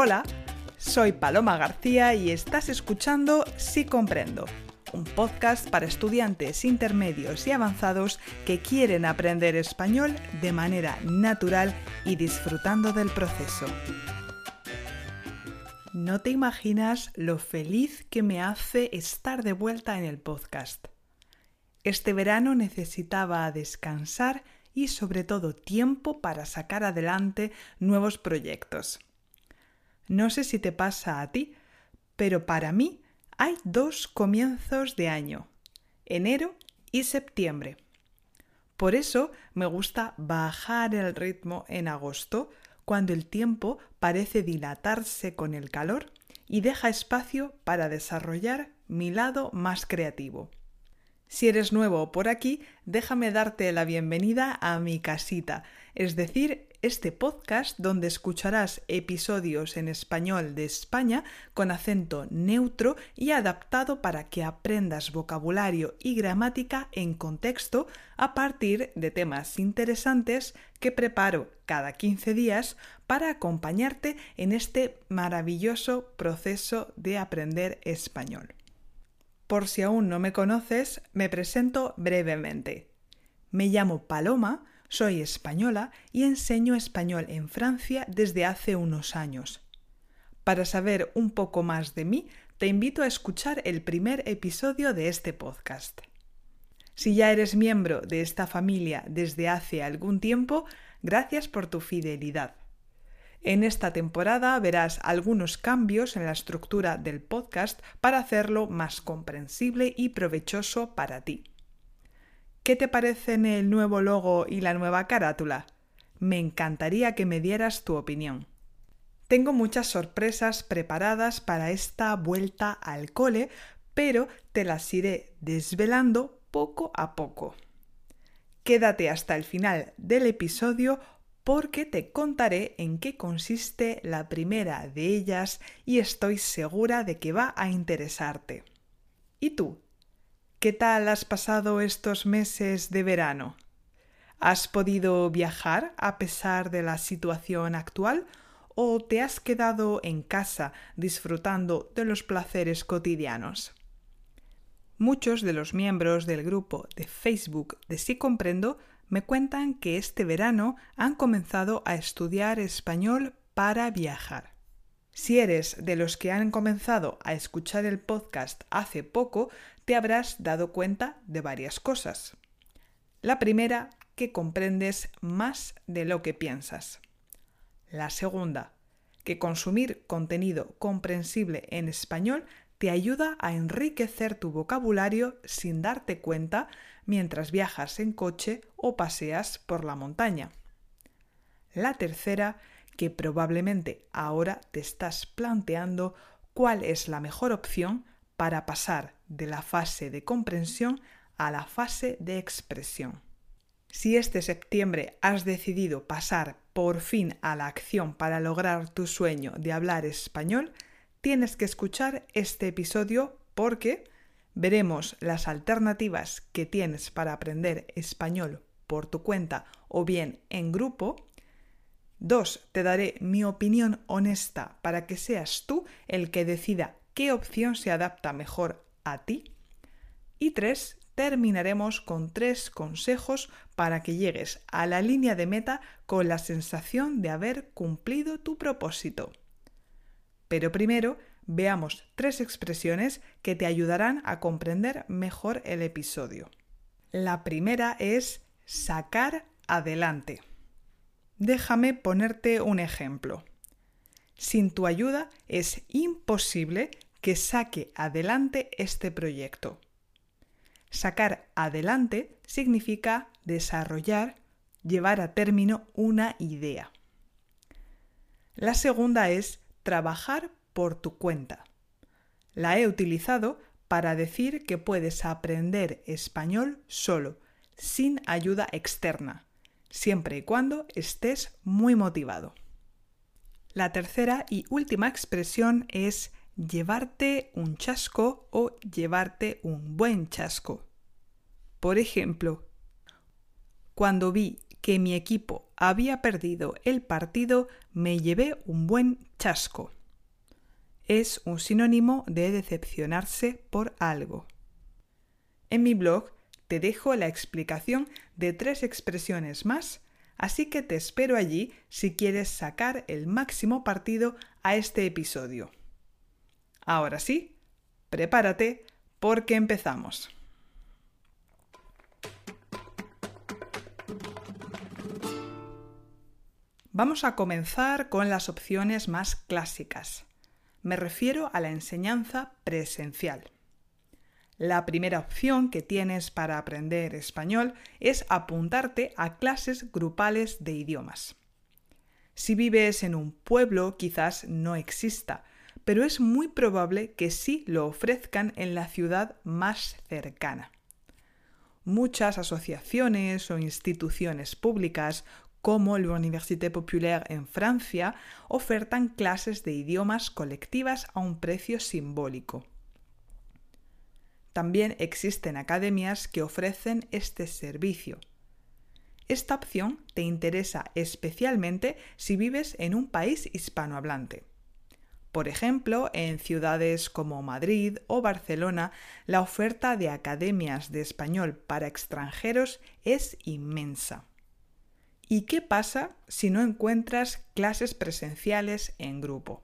Hola, soy Paloma García y estás escuchando Sí Comprendo, un podcast para estudiantes intermedios y avanzados que quieren aprender español de manera natural y disfrutando del proceso. No te imaginas lo feliz que me hace estar de vuelta en el podcast. Este verano necesitaba descansar y sobre todo tiempo para sacar adelante nuevos proyectos. No sé si te pasa a ti, pero para mí hay dos comienzos de año, enero y septiembre. Por eso me gusta bajar el ritmo en agosto, cuando el tiempo parece dilatarse con el calor y deja espacio para desarrollar mi lado más creativo. Si eres nuevo por aquí, déjame darte la bienvenida a mi casita, es decir, este podcast donde escucharás episodios en español de España con acento neutro y adaptado para que aprendas vocabulario y gramática en contexto a partir de temas interesantes que preparo cada 15 días para acompañarte en este maravilloso proceso de aprender español. Por si aún no me conoces, me presento brevemente. Me llamo Paloma, soy española y enseño español en Francia desde hace unos años. Para saber un poco más de mí, te invito a escuchar el primer episodio de este podcast. Si ya eres miembro de esta familia desde hace algún tiempo, gracias por tu fidelidad. En esta temporada verás algunos cambios en la estructura del podcast para hacerlo más comprensible y provechoso para ti. ¿Qué te parecen el nuevo logo y la nueva carátula? Me encantaría que me dieras tu opinión. Tengo muchas sorpresas preparadas para esta vuelta al cole, pero te las iré desvelando poco a poco. Quédate hasta el final del episodio porque te contaré en qué consiste la primera de ellas y estoy segura de que va a interesarte. ¿Y tú? ¿Qué tal has pasado estos meses de verano? ¿Has podido viajar a pesar de la situación actual o te has quedado en casa disfrutando de los placeres cotidianos? Muchos de los miembros del grupo de Facebook de Sí Comprendo me cuentan que este verano han comenzado a estudiar español para viajar. Si eres de los que han comenzado a escuchar el podcast hace poco, te habrás dado cuenta de varias cosas. La primera, que comprendes más de lo que piensas. La segunda, que consumir contenido comprensible en español te ayuda a enriquecer tu vocabulario sin darte cuenta mientras viajas en coche o paseas por la montaña. La tercera, que probablemente ahora te estás planteando cuál es la mejor opción para pasar de la fase de comprensión a la fase de expresión. Si este septiembre has decidido pasar por fin a la acción para lograr tu sueño de hablar español, tienes que escuchar este episodio porque veremos las alternativas que tienes para aprender español por tu cuenta o bien en grupo. Dos, te daré mi opinión honesta para que seas tú el que decida qué opción se adapta mejor a ti. Y tres, terminaremos con tres consejos para que llegues a la línea de meta con la sensación de haber cumplido tu propósito. Pero primero, veamos tres expresiones que te ayudarán a comprender mejor el episodio. La primera es sacar adelante. Déjame ponerte un ejemplo. Sin tu ayuda es imposible que saque adelante este proyecto. Sacar adelante significa desarrollar, llevar a término una idea. La segunda es trabajar por tu cuenta. La he utilizado para decir que puedes aprender español solo, sin ayuda externa, siempre y cuando estés muy motivado. La tercera y última expresión es llevarte un chasco o llevarte un buen chasco. Por ejemplo, cuando vi que mi equipo había perdido el partido, me llevé un buen chasco. Es un sinónimo de decepcionarse por algo. En mi blog te dejo la explicación de tres expresiones más, así que te espero allí si quieres sacar el máximo partido a este episodio. Ahora sí, prepárate porque empezamos. Vamos a comenzar con las opciones más clásicas. Me refiero a la enseñanza presencial. La primera opción que tienes para aprender español es apuntarte a clases grupales de idiomas. Si vives en un pueblo quizás no exista, pero es muy probable que sí lo ofrezcan en la ciudad más cercana. Muchas asociaciones o instituciones públicas como la Université Populaire en Francia, ofertan clases de idiomas colectivas a un precio simbólico. También existen academias que ofrecen este servicio. Esta opción te interesa especialmente si vives en un país hispanohablante. Por ejemplo, en ciudades como Madrid o Barcelona, la oferta de academias de español para extranjeros es inmensa. ¿Y qué pasa si no encuentras clases presenciales en grupo?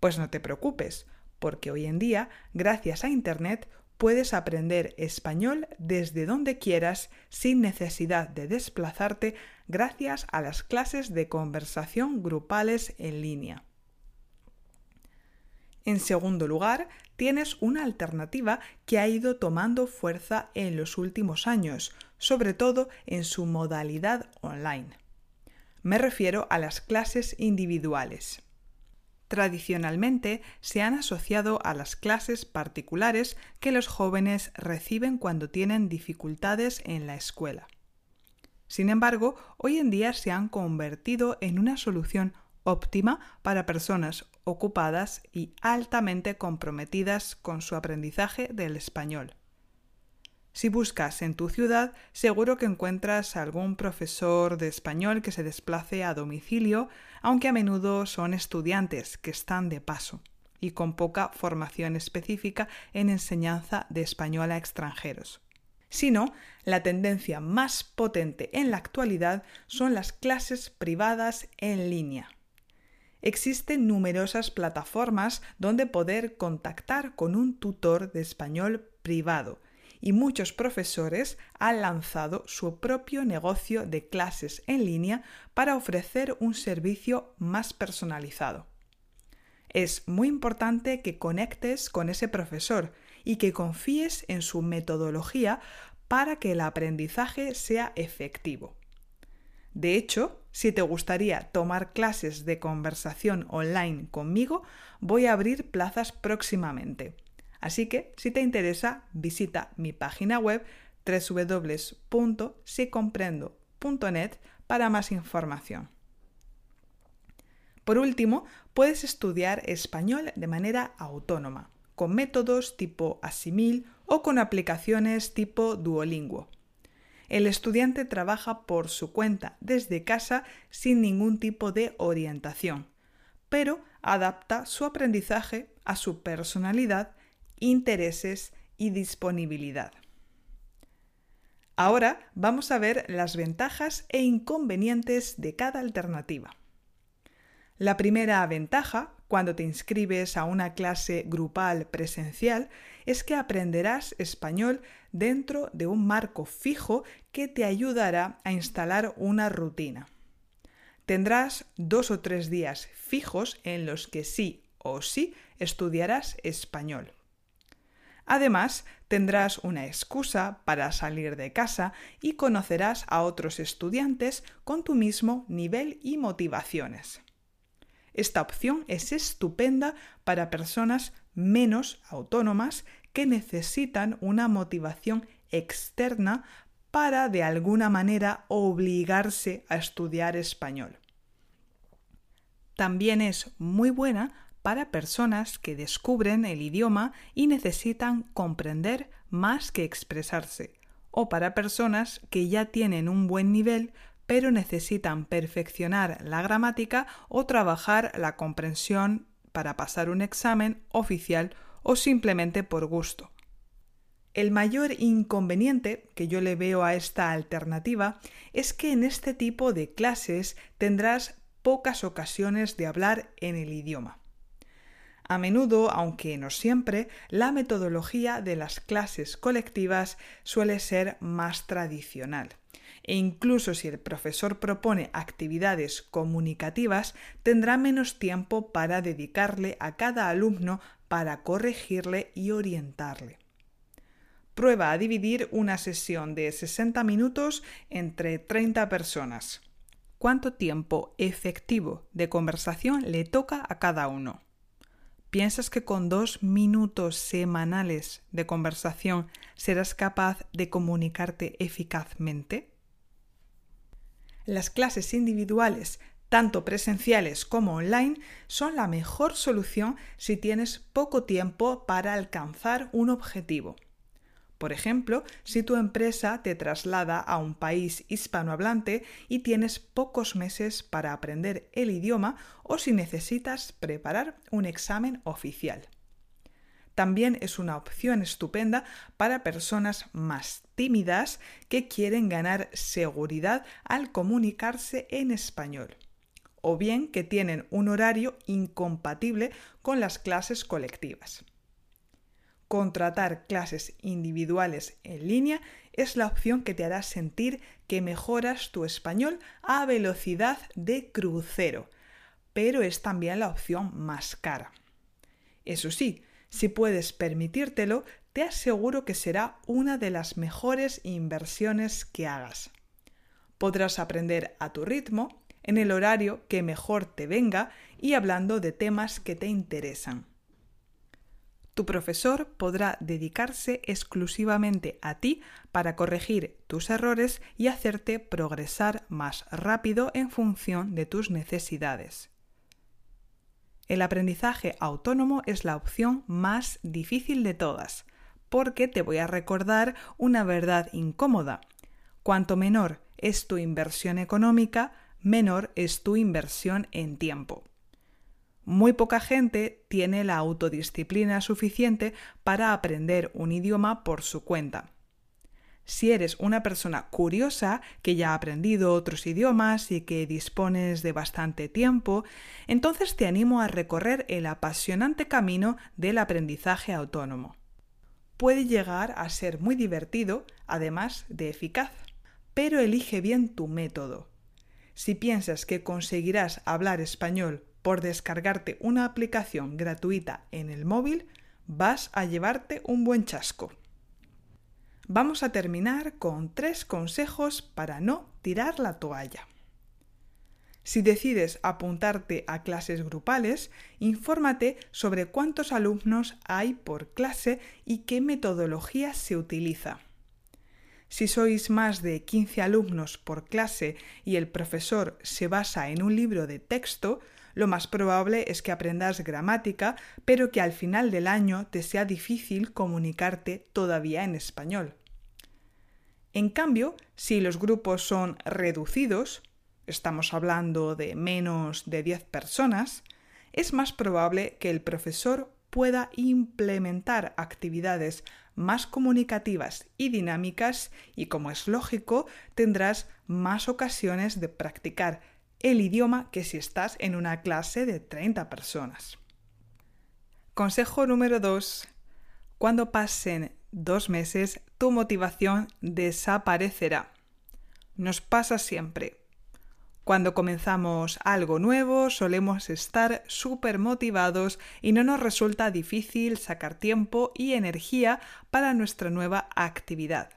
Pues no te preocupes, porque hoy en día, gracias a Internet, puedes aprender español desde donde quieras sin necesidad de desplazarte gracias a las clases de conversación grupales en línea. En segundo lugar, tienes una alternativa que ha ido tomando fuerza en los últimos años, sobre todo en su modalidad online. Me refiero a las clases individuales. Tradicionalmente se han asociado a las clases particulares que los jóvenes reciben cuando tienen dificultades en la escuela. Sin embargo, hoy en día se han convertido en una solución óptima para personas ocupadas y altamente comprometidas con su aprendizaje del español. Si buscas en tu ciudad, seguro que encuentras algún profesor de español que se desplace a domicilio, aunque a menudo son estudiantes que están de paso y con poca formación específica en enseñanza de español a extranjeros. Si no, la tendencia más potente en la actualidad son las clases privadas en línea. Existen numerosas plataformas donde poder contactar con un tutor de español privado y muchos profesores han lanzado su propio negocio de clases en línea para ofrecer un servicio más personalizado. Es muy importante que conectes con ese profesor y que confíes en su metodología para que el aprendizaje sea efectivo. De hecho, si te gustaría tomar clases de conversación online conmigo, voy a abrir plazas próximamente. Así que, si te interesa, visita mi página web www.sicomprendo.net para más información. Por último, puedes estudiar español de manera autónoma, con métodos tipo Asimil o con aplicaciones tipo Duolingo. El estudiante trabaja por su cuenta desde casa sin ningún tipo de orientación, pero adapta su aprendizaje a su personalidad intereses y disponibilidad. Ahora vamos a ver las ventajas e inconvenientes de cada alternativa. La primera ventaja, cuando te inscribes a una clase grupal presencial, es que aprenderás español dentro de un marco fijo que te ayudará a instalar una rutina. Tendrás dos o tres días fijos en los que sí o sí estudiarás español. Además, tendrás una excusa para salir de casa y conocerás a otros estudiantes con tu mismo nivel y motivaciones. Esta opción es estupenda para personas menos autónomas que necesitan una motivación externa para de alguna manera obligarse a estudiar español. También es muy buena para personas que descubren el idioma y necesitan comprender más que expresarse, o para personas que ya tienen un buen nivel pero necesitan perfeccionar la gramática o trabajar la comprensión para pasar un examen oficial o simplemente por gusto. El mayor inconveniente que yo le veo a esta alternativa es que en este tipo de clases tendrás pocas ocasiones de hablar en el idioma. A menudo, aunque no siempre, la metodología de las clases colectivas suele ser más tradicional. E incluso si el profesor propone actividades comunicativas, tendrá menos tiempo para dedicarle a cada alumno para corregirle y orientarle. Prueba a dividir una sesión de 60 minutos entre 30 personas. ¿Cuánto tiempo efectivo de conversación le toca a cada uno? ¿Piensas que con dos minutos semanales de conversación serás capaz de comunicarte eficazmente? Las clases individuales, tanto presenciales como online, son la mejor solución si tienes poco tiempo para alcanzar un objetivo. Por ejemplo, si tu empresa te traslada a un país hispanohablante y tienes pocos meses para aprender el idioma o si necesitas preparar un examen oficial. También es una opción estupenda para personas más tímidas que quieren ganar seguridad al comunicarse en español o bien que tienen un horario incompatible con las clases colectivas contratar clases individuales en línea es la opción que te hará sentir que mejoras tu español a velocidad de crucero, pero es también la opción más cara. Eso sí, si puedes permitírtelo, te aseguro que será una de las mejores inversiones que hagas. Podrás aprender a tu ritmo, en el horario que mejor te venga y hablando de temas que te interesan. Tu profesor podrá dedicarse exclusivamente a ti para corregir tus errores y hacerte progresar más rápido en función de tus necesidades. El aprendizaje autónomo es la opción más difícil de todas, porque te voy a recordar una verdad incómoda. Cuanto menor es tu inversión económica, menor es tu inversión en tiempo. Muy poca gente tiene la autodisciplina suficiente para aprender un idioma por su cuenta. Si eres una persona curiosa que ya ha aprendido otros idiomas y que dispones de bastante tiempo, entonces te animo a recorrer el apasionante camino del aprendizaje autónomo. Puede llegar a ser muy divertido, además de eficaz, pero elige bien tu método. Si piensas que conseguirás hablar español por descargarte una aplicación gratuita en el móvil, vas a llevarte un buen chasco. Vamos a terminar con tres consejos para no tirar la toalla. Si decides apuntarte a clases grupales, infórmate sobre cuántos alumnos hay por clase y qué metodología se utiliza. Si sois más de 15 alumnos por clase y el profesor se basa en un libro de texto, lo más probable es que aprendas gramática, pero que al final del año te sea difícil comunicarte todavía en español. En cambio, si los grupos son reducidos, estamos hablando de menos de 10 personas, es más probable que el profesor pueda implementar actividades más comunicativas y dinámicas y, como es lógico, tendrás más ocasiones de practicar el idioma que si estás en una clase de 30 personas. Consejo número 2. Cuando pasen dos meses, tu motivación desaparecerá. Nos pasa siempre. Cuando comenzamos algo nuevo solemos estar súper motivados y no nos resulta difícil sacar tiempo y energía para nuestra nueva actividad.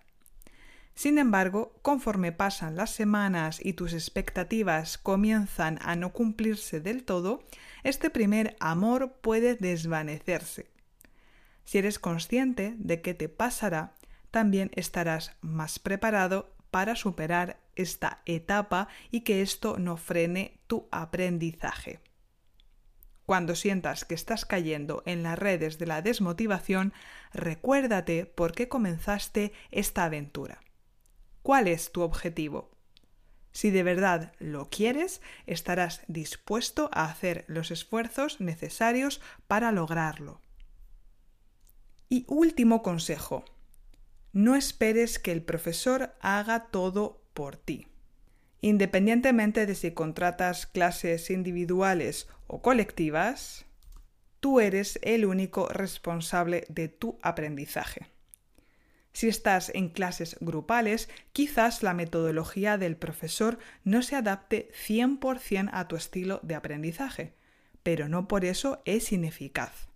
Sin embargo, conforme pasan las semanas y tus expectativas comienzan a no cumplirse del todo, este primer amor puede desvanecerse. Si eres consciente de qué te pasará, también estarás más preparado para superar esta etapa y que esto no frene tu aprendizaje. Cuando sientas que estás cayendo en las redes de la desmotivación, recuérdate por qué comenzaste esta aventura. ¿Cuál es tu objetivo? Si de verdad lo quieres, estarás dispuesto a hacer los esfuerzos necesarios para lograrlo. Y último consejo. No esperes que el profesor haga todo por ti. Independientemente de si contratas clases individuales o colectivas, tú eres el único responsable de tu aprendizaje. Si estás en clases grupales, quizás la metodología del profesor no se adapte 100% a tu estilo de aprendizaje, pero no por eso es ineficaz.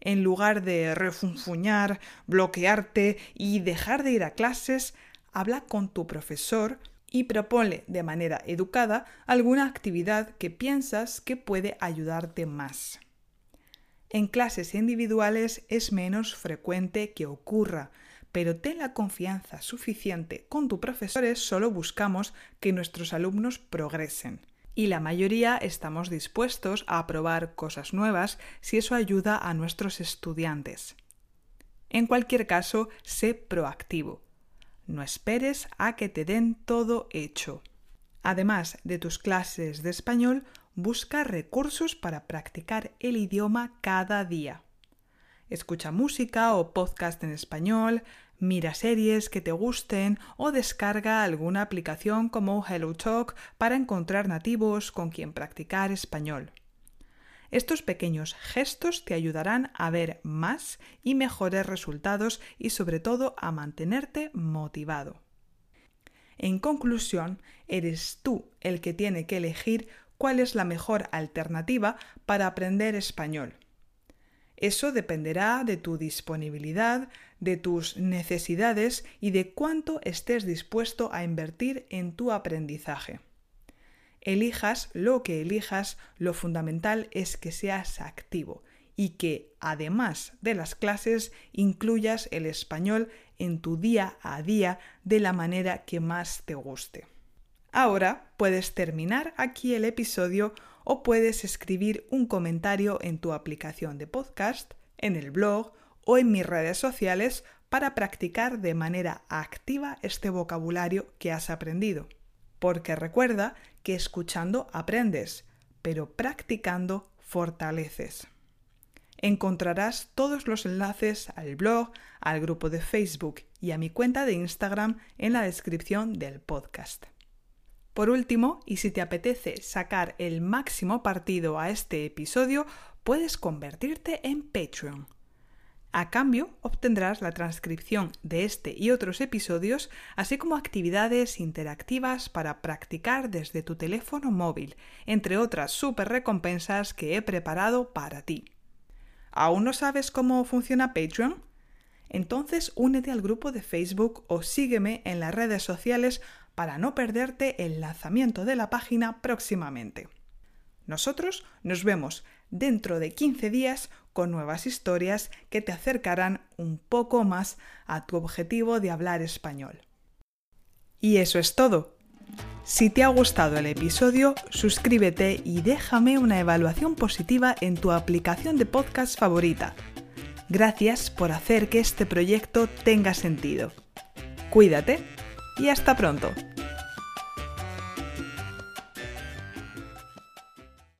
En lugar de refunfuñar, bloquearte y dejar de ir a clases, habla con tu profesor y propone de manera educada alguna actividad que piensas que puede ayudarte más. En clases individuales es menos frecuente que ocurra, pero ten la confianza suficiente con tu profesor, solo buscamos que nuestros alumnos progresen. Y la mayoría estamos dispuestos a probar cosas nuevas si eso ayuda a nuestros estudiantes. En cualquier caso, sé proactivo. No esperes a que te den todo hecho. Además de tus clases de español, busca recursos para practicar el idioma cada día. Escucha música o podcast en español, mira series que te gusten o descarga alguna aplicación como HelloTalk para encontrar nativos con quien practicar español. Estos pequeños gestos te ayudarán a ver más y mejores resultados y sobre todo a mantenerte motivado. En conclusión, eres tú el que tiene que elegir cuál es la mejor alternativa para aprender español. Eso dependerá de tu disponibilidad, de tus necesidades y de cuánto estés dispuesto a invertir en tu aprendizaje. Elijas lo que elijas, lo fundamental es que seas activo y que, además de las clases, incluyas el español en tu día a día de la manera que más te guste. Ahora puedes terminar aquí el episodio o puedes escribir un comentario en tu aplicación de podcast, en el blog o en mis redes sociales para practicar de manera activa este vocabulario que has aprendido. Porque recuerda que escuchando aprendes, pero practicando fortaleces. Encontrarás todos los enlaces al blog, al grupo de Facebook y a mi cuenta de Instagram en la descripción del podcast. Por último, y si te apetece sacar el máximo partido a este episodio, puedes convertirte en Patreon. A cambio, obtendrás la transcripción de este y otros episodios, así como actividades interactivas para practicar desde tu teléfono móvil, entre otras super recompensas que he preparado para ti. ¿Aún no sabes cómo funciona Patreon? Entonces únete al grupo de Facebook o sígueme en las redes sociales para no perderte el lanzamiento de la página próximamente. Nosotros nos vemos dentro de 15 días con nuevas historias que te acercarán un poco más a tu objetivo de hablar español. Y eso es todo. Si te ha gustado el episodio, suscríbete y déjame una evaluación positiva en tu aplicación de podcast favorita. Gracias por hacer que este proyecto tenga sentido. Cuídate y hasta pronto.